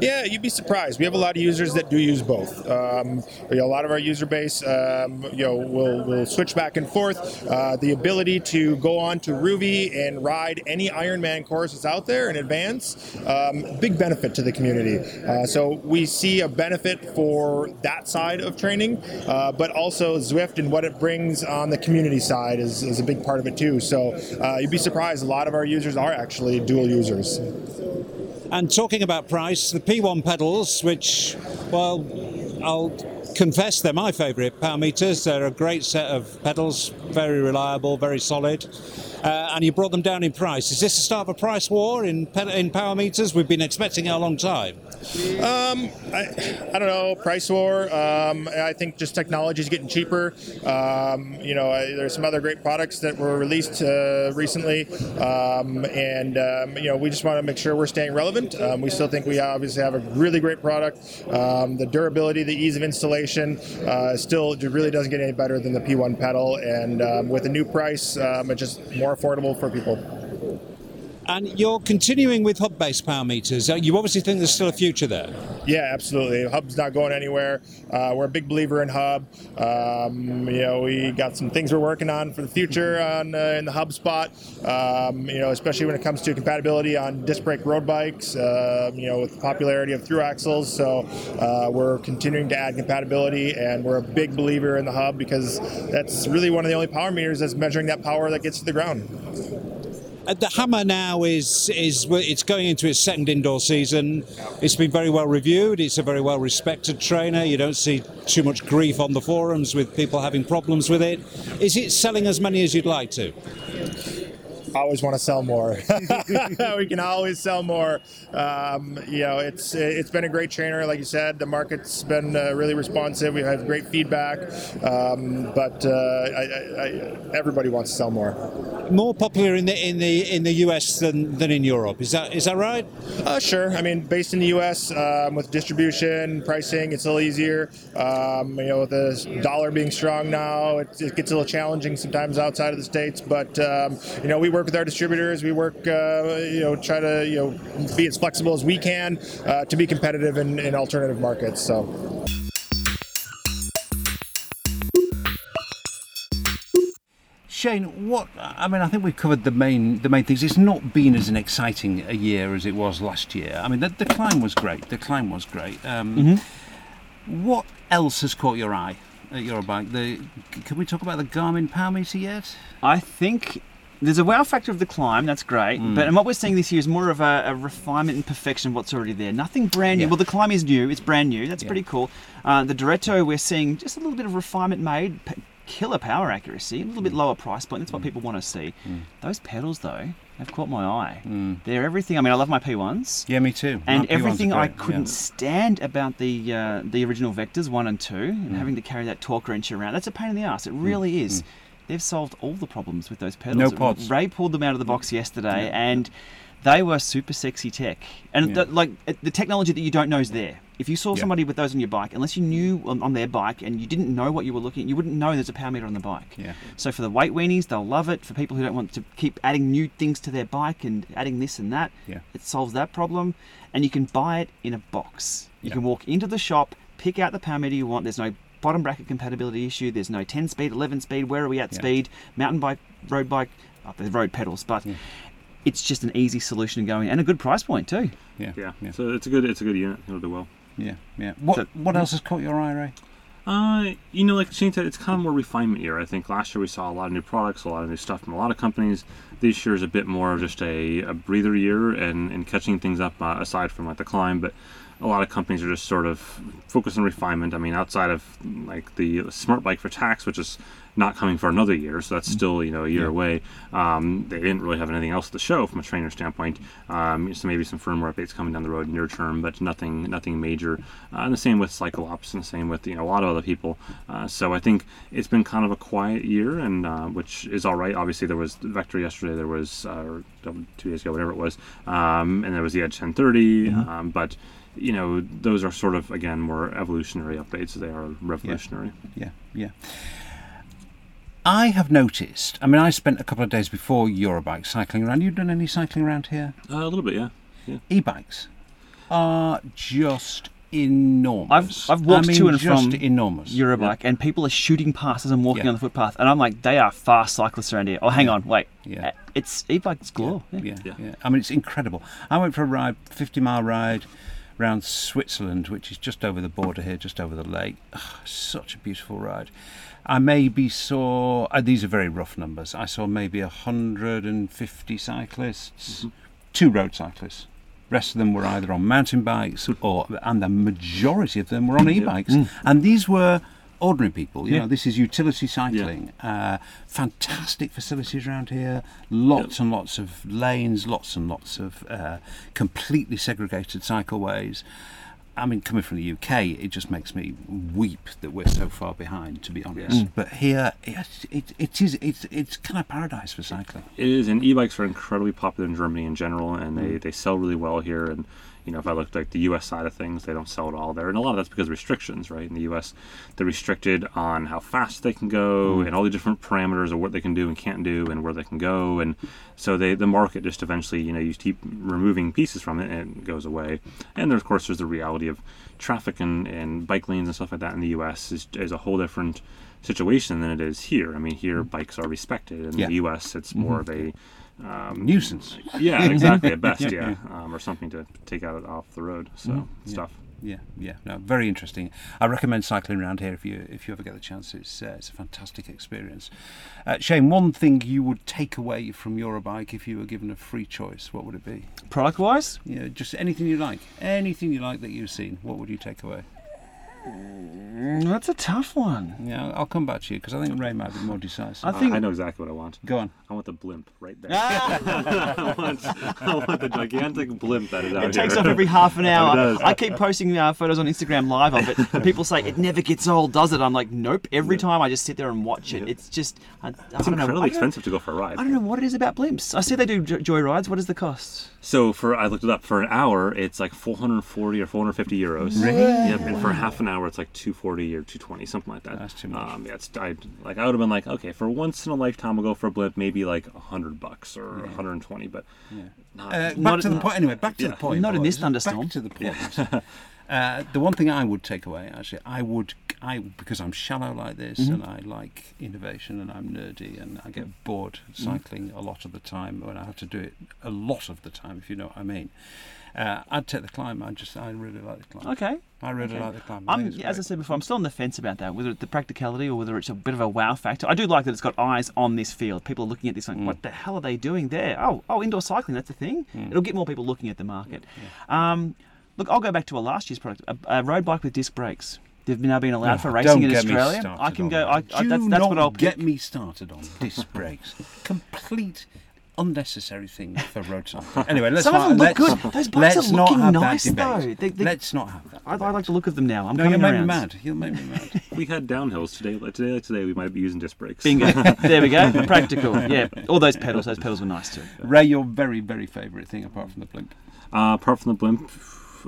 Yeah, you'd be surprised. We have a lot of users that do use both. Um, you know, a lot of our user base, um, you know, will will switch back and forth. Uh, the ability to go on to Rouvy and ride any Ironman courses out there in advance, um, big benefit to the community. Uh, so we see a benefit for that side of training, uh, but also Zwift and what it brings on the community side is, is a big part of it too. So uh, you'd be surprised. A lot of our users are actually dual users. And talking about price, the P1 pedals, which, well, I'll confess they're my favourite power meters. They're a great set of pedals, very reliable, very solid. Uh, and you brought them down in price. Is this the start of a price war in in power meters? We've been expecting it a long time. Um, I, I don't know, price war. Um, I think just technology is getting cheaper. Um, you know, I, there's some other great products that were released uh, recently, um, and um, you know, we just want to make sure we're staying relevant. Um, we still think we obviously have a really great product. The durability, the ease of installation, uh, still really doesn't get any better than the P1 pedal, and with a new price, it's just more affordable for people. And you're continuing with hub-based power meters. Uh, You obviously think there's still a future there. Yeah, absolutely. Hub's not going anywhere. Uh, we're a big believer in Hub. Um, you know, we got some things we're working on for the future on uh, in the Hub spot. Um, you know, especially when it comes to compatibility on disc brake road bikes. Uh, you know, with the popularity of through axles, so uh, we're continuing to add compatibility, and we're a big believer in the Hub because that's really one of the only power meters that's measuring that power that gets to the ground. Uh, the Hammer now is is it's going into its second indoor season. It's been very well reviewed. It's a very well respected trainer. You don't see too much grief on the forums with people having problems with it. Is it selling as many as you'd like to? Always want to sell more. we can always sell more. Um, you know, it's it's been a great trainer, like you said. The market's been uh, really responsive. We have great feedback, um, but uh, I, I, I, everybody wants to sell more. More popular in the in the in the US than, than in Europe. Is that is that right? Uh, sure. I mean, based in the U.S. Um, with distribution, pricing, it's a little easier. Um, you know, with the dollar being strong now, it, it, gets a little challenging sometimes outside of the states. But um, you know, we work with our distributors. We work, uh, you know, try to you know be as flexible as we can uh, to be competitive in, in alternative markets. So. Shane, what I mean, I think we've covered the main the main things. It's not been as an exciting a year as it was last year. I mean, the, the climb was great. The climb was great. Um, Mm-hmm. What else has caught your eye at Eurobike? The can we talk about the Garmin Power Meter yet? I think there's a wow factor of the climb, that's great. Mm. But and what we're seeing this year is more of a, a refinement and perfection of what's already there. Nothing brand new. Yeah. Well, the climb is new, it's brand new, that's Yeah. pretty cool. Uh, the Direto, we're seeing just a little bit of refinement made. P- Killer power accuracy, a little Mm. bit lower price point. That's what people want to see. Those pedals, though, have caught my eye. They're everything. I mean, I love my P1s. Yeah, me too. And everything I couldn't yeah. stand about the uh, the original Vectors one and two, and Mm. having to carry that torque wrench around. That's a pain in the ass. It really is. They've solved all the problems with those pedals. No pods. Ray pulled them out of the box yesterday, Yeah. and they were super sexy tech. And Yeah. the, like the technology that you don't know is there. If you saw somebody with those on your bike, unless you knew on, their bike and you didn't know what you were looking, at, you wouldn't know there's a power meter on the bike. Yeah. So for the weight weenies, they'll love it. For people who don't want to keep adding new things to their bike and adding this and that, Yeah. it solves that problem. And you can buy it in a box. You can walk into the shop, pick out the power meter you want. There's no bottom bracket compatibility issue. There's no 10 speed, 11 speed. Where are we at Yeah. speed? Mountain bike, road bike, oh, the road pedals, but it's just an easy solution going and a good price point too. Yeah. Yeah. So it's a good it's a good unit. It'll do well. Yeah, yeah. What what else has caught your eye, Ray? Uh, you know, like Shane said, it's kind of more refinement year. I think last year we saw a lot of new products, a lot of new stuff from a lot of companies. This year is a bit more of just a, a breather year and, and catching things up uh, aside from like the climb. But a lot of companies are just sort of focused on refinement. I mean, outside of like the smart bike for Tacx, which is not coming for another year, so that's still you know a year Yeah. away. Um, they didn't really have anything else to show from a trainer standpoint. Um, so maybe some firmware updates coming down the road near term, but nothing nothing major. Uh, and the same with CycleOps, and the same with you know a lot of other people. Uh, so I think it's been kind of a quiet year, and uh, which is all right. Obviously, there was Vector yesterday. There was uh, or two days ago, whatever it was, um, and there was the Edge 1030. Mhm. Um, but you know, those are sort of again more evolutionary updates. They are revolutionary. Yeah, yeah. I have noticed. I mean, I spent a couple of days before Eurobike cycling around. You done any cycling around here? Uh, a little bit, yeah. yeah. E-bikes are just enormous. I've I've walked I mean, to and just from enormous. Eurobike, and people are shooting past as I'm walking Yeah. on the footpath, and I'm like, they are fast cyclists around here. Oh, hang Yeah. on, wait, Yeah. Uh, it's e-bikes galore. Yeah, yeah, I mean, it's incredible. I went for a ride, 50 mile ride around Switzerland, which is just over the border here, just over the lake. Ugh, such a beautiful ride. I maybe saw, uh, these are very rough numbers, I saw maybe 150 cyclists, two road cyclists. Rest of them were either on mountain bikes or, and the majority of them were on e-bikes. Mm. And these were ordinary people. You Yeah. know, this is utility cycling. Uh, fantastic facilities around here. Lots and lots of lanes. Lots and lots of uh, completely segregated cycleways. I mean, coming from the UK, it just makes me weep that we're so far behind. To be honest, Mm. but here, it, it, it is. It's it's kind of paradise for cycling. It is, and e-bikes are incredibly popular in Germany in general, and they, Mm. they sell really well here. And you know, if I looked like the U.S. side of things, they don't sell at all there, and a lot of that's because of restrictions, right? In the U.S., they're restricted on how fast they can go, Mm. and all the different parameters of what they can do and can't do, and where they can go, and so they the market just eventually, you know, you keep removing pieces from it, and it goes away. And there, of course, there's the reality of traffic and, and bike lanes and stuff like that in the U.S. is, is a whole different situation than it is here. I mean, here bikes are respected. In Mm. Yeah. the U.S., it's more Mhm. of a um, Nuisance. Yeah, exactly. At best, Yeah, yeah, yeah. Um, or something to take out off the road. So Mhm. it's Yeah. tough. Yeah, yeah, no, very interesting. I recommend cycling around here if you if you ever get the chance. It's uh, it's a fantastic experience. Uh, Shane, one thing you would take away from Eurobike if you were given a free choice, what would it be? Product wise? Yeah, just anything you like, anything you like that you've seen. What would you take away? Mm, That's a tough one. Yeah, I'll come back to you because I think Ray might be more decisive. I think- I know exactly what I want. Go on. I want the blimp right there. I, want, I want the gigantic blimp that is out It takes here. off every half an It hour. does. I keep posting uh, photos on Instagram live of it, and people say it never gets old, does it? I'm like, nope. Every time I just sit there and watch it, it's just I, I It's don't know. I incredibly don't- expensive to go for a ride. I don't know what it is about blimps. I see they do joy rides. What is the cost? So for I looked it up for an hour, it's like 440 or 450 euros. Really? Yep. And for half an hour, it's like 240 or 220, something like that. That's too much. Um, yeah, it's I like I would have been like, okay, for once in a lifetime, I'll go for a blimp, maybe like 100 bucks or 120, but not, Uh, back not- to the point. Anyway, back to Yeah. the point. Not in this boys. thunderstorm. Back to the point. uh, the one thing I would take away, actually, I would, I because I'm shallow like this, Mhm. and I like innovation, and I'm nerdy, and I get bored cycling a lot of the time when I have to do it a lot of the time, if you know what I mean. Uh, I'd take the climb. I just, I really like the climb. Okay. I really Okay. like the climb. I I'm, think it's yeah, as I said before, I'm still on the fence about that, whether it's the practicality or whether it's a bit of a wow factor. I do like that it's got eyes on this field. People are looking at this Mm. like, what the hell are they doing there? Oh, oh, indoor cycling, that's a thing. It'll get more people looking at the market. Um, look, I'll go back to a last year's product, a, a road bike with disc brakes. They've now been allowed Oh, for racing in Australia. I can go. I, I, that's, that's what I'll get me started on disc brakes. Complete unnecessary thing for road cycling. Anyway, let's Some of not, them look let's, good. Those bikes let's are not looking have nice, that debate. though. They- they- let's not have that. I, I like the look of them now. I'm no, you'll coming make me around. mad. You'll make me mad. we had downhills today. Like today, like today, we might be using disc brakes. Bingo. there we go. Practical. Yeah. All those pedals. Those pedals were nice too. Ray, your very, very favourite thing apart from the blimp. Uh, apart from the blimp,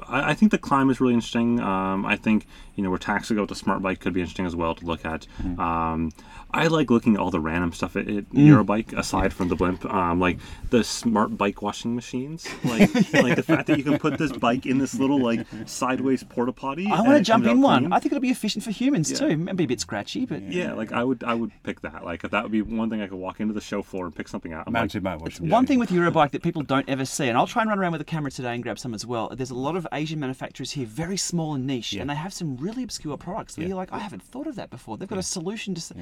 I, I think the climb is really interesting. Um, I think you know where taxi go with the smart bike could be interesting as well to look at. Um, I like looking at all the random stuff at, at Mm. Eurobike aside from the blimp, um, like the smart bike washing machines, like like the fact that you can put this bike in this little like sideways porta potty. I want to jump in one. clean. I think it'll be efficient for humans Yeah. too. It might be a bit scratchy, but Yeah, like I would I would pick that. Like if that would be one thing I could walk into the show floor and pick something out. I'm Mounted like, bike washing One thing with Eurobike that people don't ever see, and I'll try and run around with a camera today and grab some as well. There's a lot of Asian manufacturers here, very small and niche, and they have some really obscure products. That you're like, I haven't thought of that before. They've got a solution to.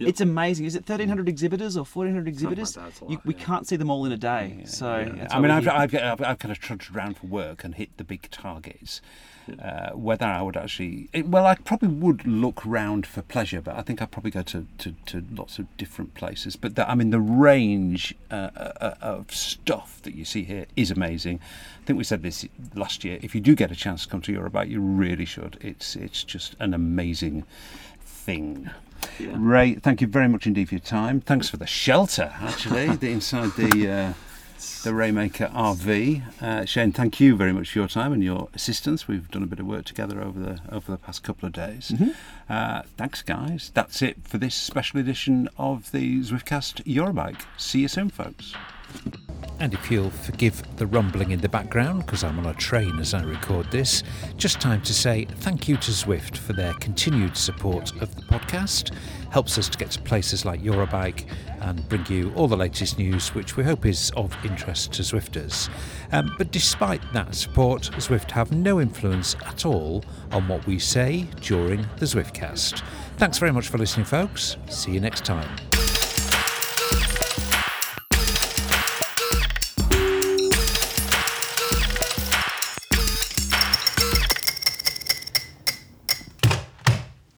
S It's amazing. Is it 1,300 exhibitors or 1,400 exhibitors? you, we can't see them all in a day. So that's I mean, I've. I've, I've, I've kind of trudged around for work and hit the big targets. Uh, whether I would actually, it, well, I probably would look round for pleasure, but I think I'd probably go to, to, to lots of different places. But the, I mean, the range uh, uh, of stuff that you see here is amazing. I think we said this last year. If you do get a chance to come to Eurobike, you really should. It's it's just an amazing thing. Ray, thank you very much indeed for your time. Thanks for the shelter, actually, the inside the uh, the Raymaker RV. Uh, Shane, thank you very much for your time and your assistance. We've done a bit of work together over the over the past couple of days. Uh, thanks, guys. That's it for this special edition of the Zwiftcast Eurobike. See you soon, folks. And if you'll forgive the rumbling in the background, because I'm on a train as I record this, just time to say thank you to Zwift for their continued support of the podcast. Helps us to get to places like Eurobike and bring you all the latest news, which we hope is of interest to Zwifters. Um, but despite that support, Zwift have no influence at all on what we say during the Zwiftcast. Thanks very much for listening, folks. See you next time.